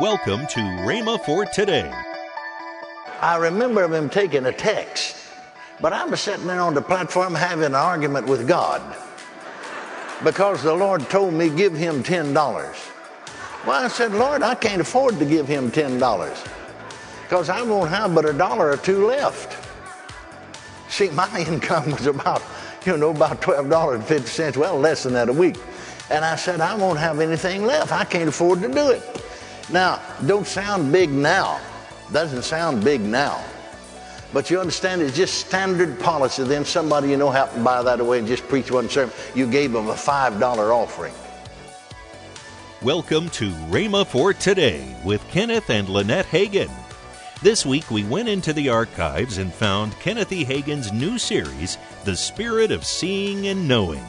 Welcome to Rhema for today. I remember him taking a text, but I was sitting there on the platform having an argument with God because the Lord told me give him ten dollars. Well, I said, Lord, I can't afford to give him ten dollars because I won't have but a dollar or two left. See, my income was about, you know, about twelve dollars and fifty cents. Well, less than that a week. And I said, I won't have anything left. I can't afford to do it. Now, don't sound big now. Doesn't sound big now. But you understand it's just standard policy. Then somebody you know happened buy that away and just preach one sermon. You gave them a $5 offering. Welcome to Rhema for today with Kenneth and Lynette Hagin. This week we went into the archives and found Kenneth E. Hagin's new series, The Spirit of Seeing and Knowing.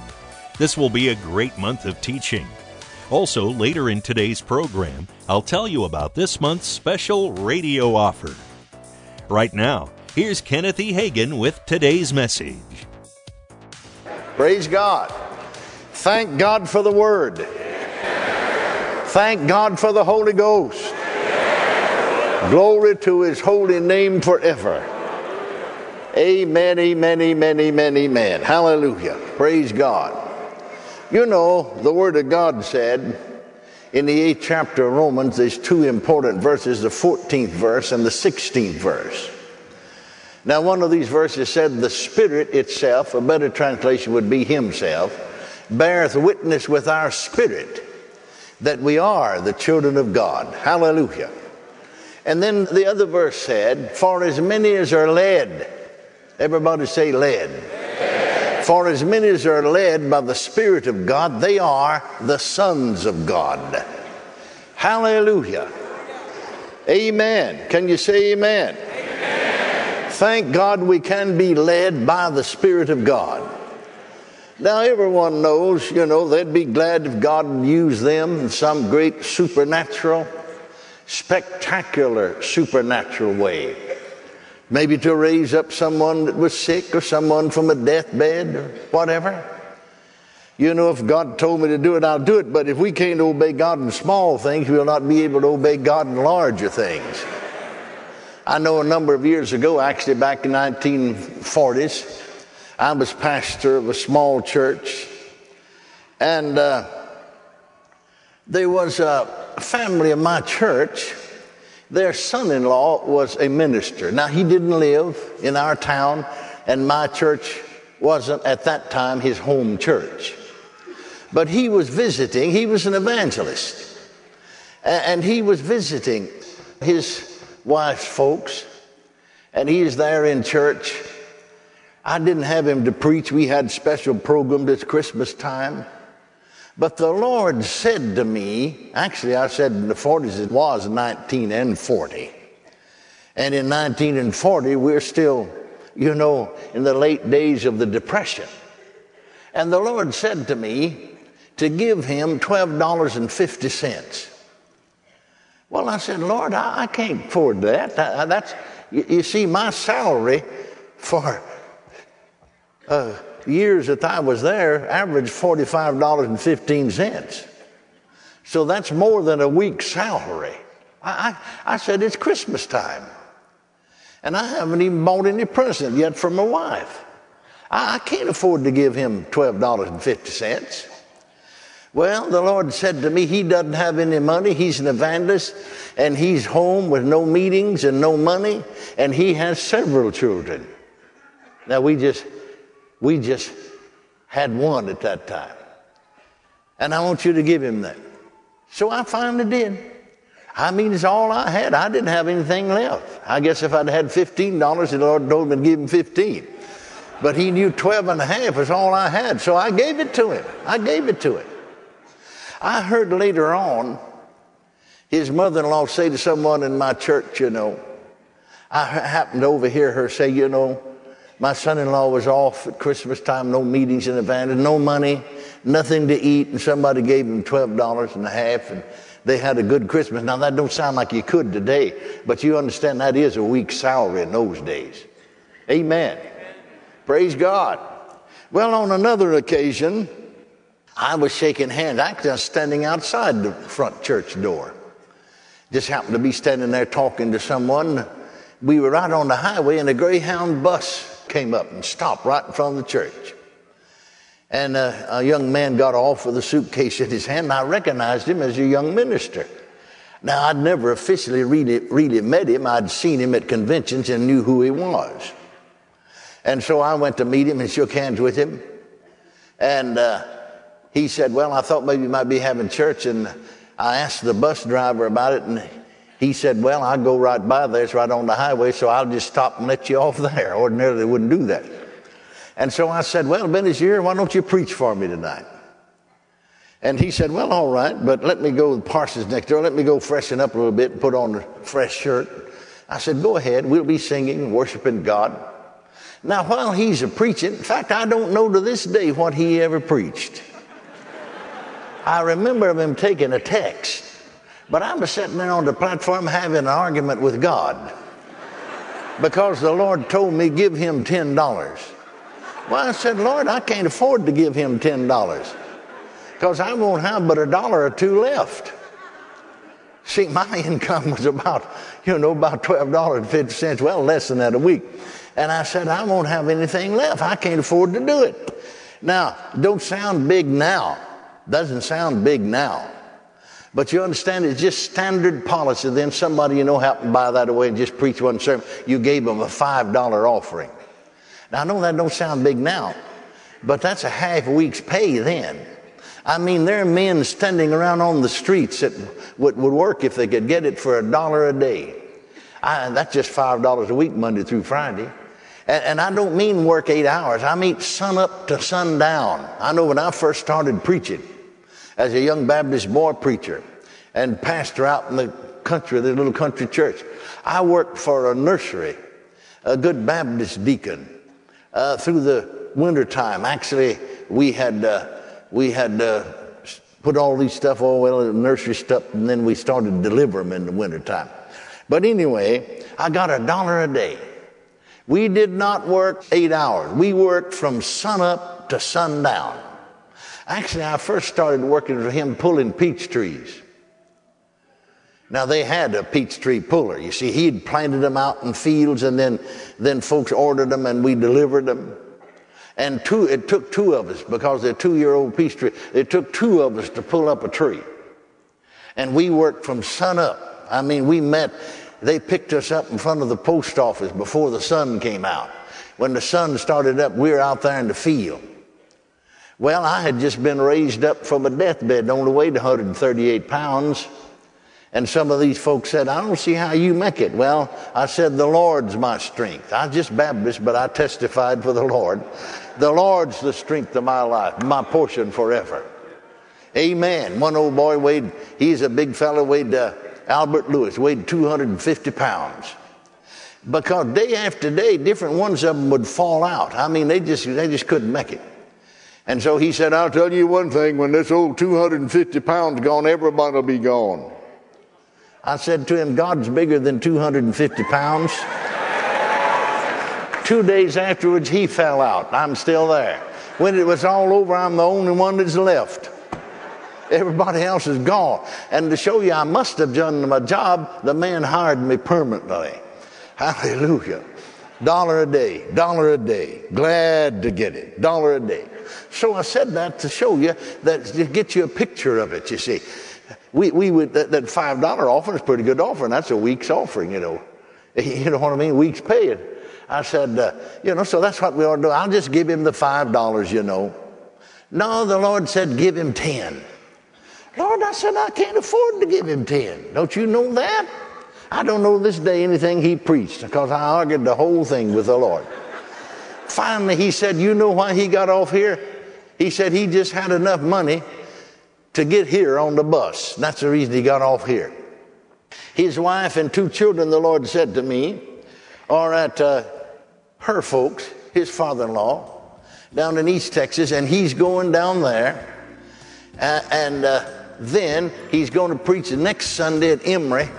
This will be a great month of teaching. Also, later in today's program, I'll tell you about this month's special radio offer. Right now, here's Kenneth E. Hagin with today's message. Praise God. Thank God for the Word. Thank God for the Holy Ghost. Glory to His holy name forever. Amen, amen, amen, amen, amen. Hallelujah. Praise God. You know, the Word of God said in the eighth chapter of Romans, there's two important verses the 14th verse and the 16th verse. Now, one of these verses said, The Spirit itself, a better translation would be Himself, beareth witness with our spirit that we are the children of God. Hallelujah. And then the other verse said, For as many as are led, everybody say led. For as many as are led by the Spirit of God, they are the sons of God. Hallelujah. Amen. Can you say amen? amen? Thank God we can be led by the Spirit of God. Now, everyone knows, you know, they'd be glad if God used them in some great supernatural, spectacular supernatural way. Maybe to raise up someone that was sick or someone from a deathbed or whatever. You know, if God told me to do it, I'll do it. But if we can't obey God in small things, we'll not be able to obey God in larger things. I know a number of years ago, actually back in 1940s, I was pastor of a small church, and uh, there was a family in my church. Their son in law was a minister. Now, he didn't live in our town, and my church wasn't at that time his home church. But he was visiting, he was an evangelist, and he was visiting his wife's folks, and he's there in church I didn't have him to preach. We had special program this Christmas time. But the Lord said to me, actually, I said in the 40s, it was 19 and 40. And in 19 and 40, we're still, you know, in the late days of the Depression. And the Lord said to me to give him $12.50. Well, I said, Lord, I, I can't afford that. I, that's, you, you see, my salary for uh, years that I was there averaged $45.15. So that's more than a week's salary. I, I, I said, it's Christmas time. And I haven't even bought any present yet for my wife. I, I can't afford to give him $12.50. Well, the Lord said to me, He doesn't have any money. He's an evangelist, and he's home with no meetings and no money, and he has several children. Now, we just we just had one at that time. And I want you to give him that. So I finally did. I mean, it's all I had. I didn't have anything left. I guess if I'd had $15, the Lord told me to give him 15. But he knew 12 and a half was all I had. So I gave it to him. I gave it to him. I heard later on his mother in law say to someone in my church, you know, I happened to overhear her say, you know, my son-in-law was off at Christmas time, no meetings in the Havana, no money, nothing to eat, and somebody gave him twelve dollars and a half, and they had a good Christmas. Now that don't sound like you could today, but you understand that is a week's salary in those days. Amen. Praise God. Well, on another occasion, I was shaking hands. I was standing outside the front church door. Just happened to be standing there talking to someone. We were right on the highway, and a Greyhound bus came up and stopped right in front of the church. And uh, a young man got off with a suitcase in his hand, and I recognized him as a young minister. Now, I'd never officially really, really met him. I'd seen him at conventions and knew who he was. And so I went to meet him and shook hands with him. And uh, he said, Well, I thought maybe you might be having church. And I asked the bus driver about it, and he said, Well, I go right by there. It's right on the highway, so I'll just stop and let you off there. Ordinarily, they wouldn't do that. And so I said, Well, Ben is here. Why don't you preach for me tonight? And he said, Well, all right, but let me go with Parsons next door. Let me go freshen up a little bit and put on a fresh shirt. I said, Go ahead. We'll be singing, worshiping God. Now, while he's a preaching, in fact, I don't know to this day what he ever preached. I remember him taking a text, but I was sitting there on the platform having an argument with God because the Lord told me give him ten dollars. Well, I said, Lord, I can't afford to give him ten dollars because I won't have but a dollar or two left. See, my income was about, you know, about twelve dollars and fifty cents, well, less than that a week. And I said, I won't have anything left. I can't afford to do it. Now, don't sound big now. Doesn't sound big now. But you understand it's just standard policy. Then somebody you know happened buy that away and just preach one sermon. You gave them a $5 offering. Now I know that don't sound big now, but that's a half week's pay then. I mean, there are men standing around on the streets that would, would work if they could get it for a dollar a day. I, that's just $5 a week, Monday through Friday. And, and I don't mean work eight hours. I mean sun up to sundown. I know when I first started preaching as a young Baptist boy preacher and pastor out in the country, the little country church, I worked for a nursery, a good Baptist deacon, uh, through the winter time. Actually, we had, uh, we had, uh, put all these stuff all well the nursery stuff and then we started to deliver them in the winter time. But anyway, I got a dollar a day. We did not work eight hours. We worked from sunup to sundown. Actually, I first started working for him pulling peach trees. Now they had a peach tree puller. You see, he'd planted them out in fields and then, then folks ordered them and we delivered them. And two, it took two of us because they're two year old peach tree. It took two of us to pull up a tree. And we worked from sun up. I mean, we met they picked us up in front of the post office before the sun came out. When the sun started up, we were out there in the field. Well, I had just been raised up from a deathbed, only weighed 138 pounds. And some of these folks said, I don't see how you make it. Well, I said, the Lord's my strength. I just Baptist, but I testified for the Lord. The Lord's the strength of my life, my portion forever. Amen. One old boy weighed, he's a big fellow, weighed uh, Albert Lewis weighed 250 pounds. Because day after day, different ones of them would fall out. I mean, they just, they just couldn't make it. And so he said, I'll tell you one thing, when this old 250 pounds gone, everybody will be gone. I said to him, God's bigger than 250 pounds. Two days afterwards, he fell out. I'm still there. When it was all over, I'm the only one that's left. Everybody else is gone. And to show you I must have done my job, the man hired me permanently. Hallelujah. Dollar a day, dollar a day. Glad to get it. Dollar a day. So I said that to show you that to get you a picture of it, you see. We, we would, that, that $5 offering is pretty good offering. That's a week's offering, you know. You know what I mean? Week's pay. I said, uh, you know, so that's what we ought to do. I'll just give him the $5, you know. No, the Lord said, give him 10. Lord, I said, I can't afford to give him 10. Don't you know that? I don't know this day anything he preached because I argued the whole thing with the Lord. Finally, he said, You know why he got off here? He said he just had enough money to get here on the bus. That's the reason he got off here. His wife and two children, the Lord said to me, are at uh, her folks, his father in law, down in East Texas, and he's going down there. Uh, and uh, then he's going to preach next Sunday at Emory,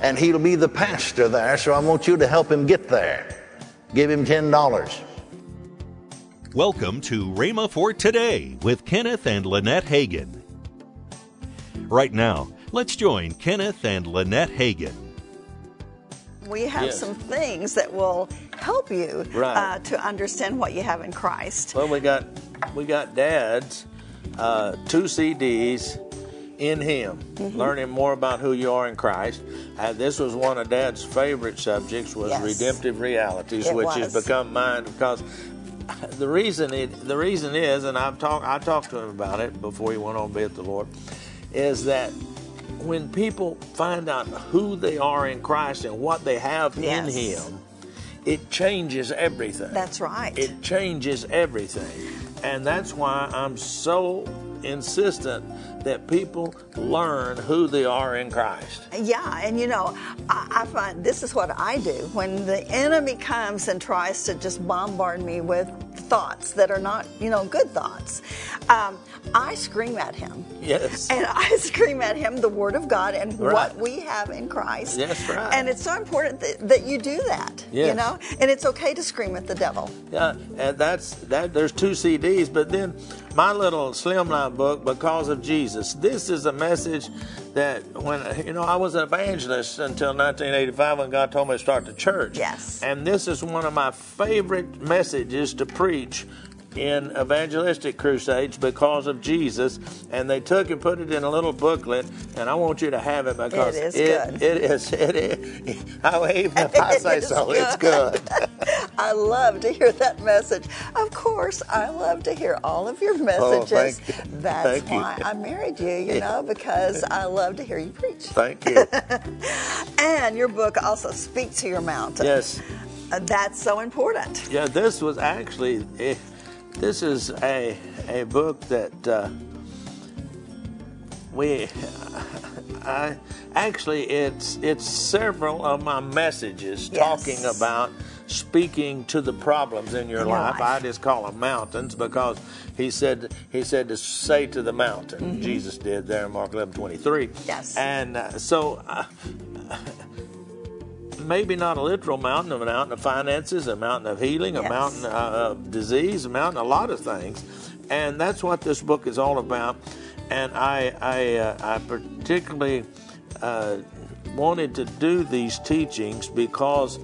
and he'll be the pastor there. So I want you to help him get there. Give him $10. Welcome to Rhema for Today with Kenneth and Lynette Hagin. Right now, Let's join Kenneth and Lynette Hagin. We have Yes. some things that will help you Right. uh, to understand what you have in Christ. Well, we got we got Dad's uh, two CDs in Him, Mm-hmm. learning more about who you are in Christ. Uh, this was one of Dad's favorite subjects was Yes. redemptive realities, It which was. has become mine because the reason it the reason is, and I've talked I talked to him about it before he went on to be with the Lord, is that when people find out who they are in Christ and what they have in Him, it changes everything. That's right. It changes everything. And that's why I'm so insistent that people learn who they are in Christ. Yeah, and you know, I, I find this is what I do when the enemy comes and tries to just bombard me with thoughts that are not, you know, good thoughts. Um, I scream at him. Yes. And I scream at him the Word of God and Right. what we have in Christ. That's right. And it's so important that, that you do that. Yes. You know? And it's okay to scream at the devil. Yeah, and that's that. There's two CDs, but then my little slimline book, because of Jesus. This is a message that when you know I was an evangelist until 1985 when God told me to start the church. Yes. And this is one of my favorite messages to preach in evangelistic crusades because of Jesus. And they took and put it in a little booklet, and I want you to have it because It is it, good. it is. It is. I, even if I say so, it's good. good. I love to hear that message. Of course, I love to hear all of your messages. Oh, thank you. That's Thank you. why I married you, you know, because I love to hear you preach. Thank you. And your book also speaks to your mountain. Yes. Uh, That's so important. Yeah, this was actually eh, this is a a book that uh, we I actually it's it's several of my messages Yes. talking about speaking to the problems in your In your life. life. I just call them mountains because he said he said to say to the mountain. Jesus did there in Mark eleven twenty three. Mm-hmm. Yes. And uh, so. Uh, maybe not a literal mountain, of a mountain of finances, a mountain of healing, a mountain uh, of disease, a mountain, a lot of things, and that's what this book is all about. And I, I, uh, I particularly uh, wanted to do these teachings because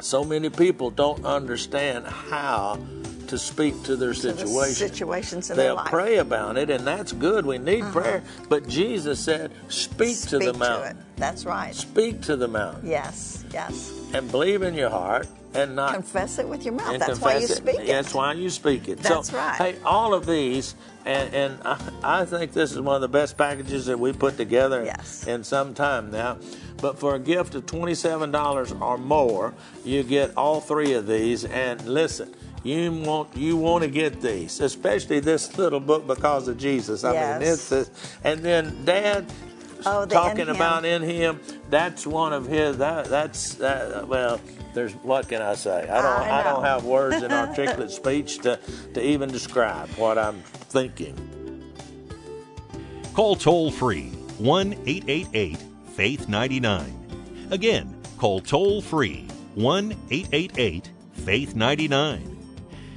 so many people don't understand how to speak to their To the situation. situations in They'll life. pray about it, and that's good. We need uh-huh. prayer. But Jesus said, speak, to the Speak mountain. it. That's right. Speak to the mountain Yes, yes. and believe in your heart and not Confess it with your mouth. That's why you speak it. That's why you speak it. That's so, right. Hey, all of these, and, and I, I think this is one of the best packages that we put together Yes. in some time now. But for a gift of twenty-seven dollars or more, you get all three of these. And listen, you want you want to get these, especially this little book because of Jesus. I mean, it's a, and then Dad. Oh, the talking in about in him, that's one of his. That, that's uh, well. There's what can I say? I don't. I I, don't have words in articulate speech to, to even describe what I'm thinking. Call toll free 1 888 Faith 99. Again, call toll free 1 888 Faith 99.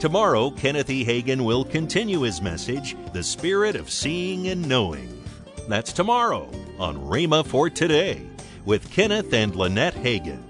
Tomorrow, Kenneth E. Hagin will continue his message, The Spirit of Seeing and Knowing. That's tomorrow on Rhema for Today with Kenneth and Lynette Hagin.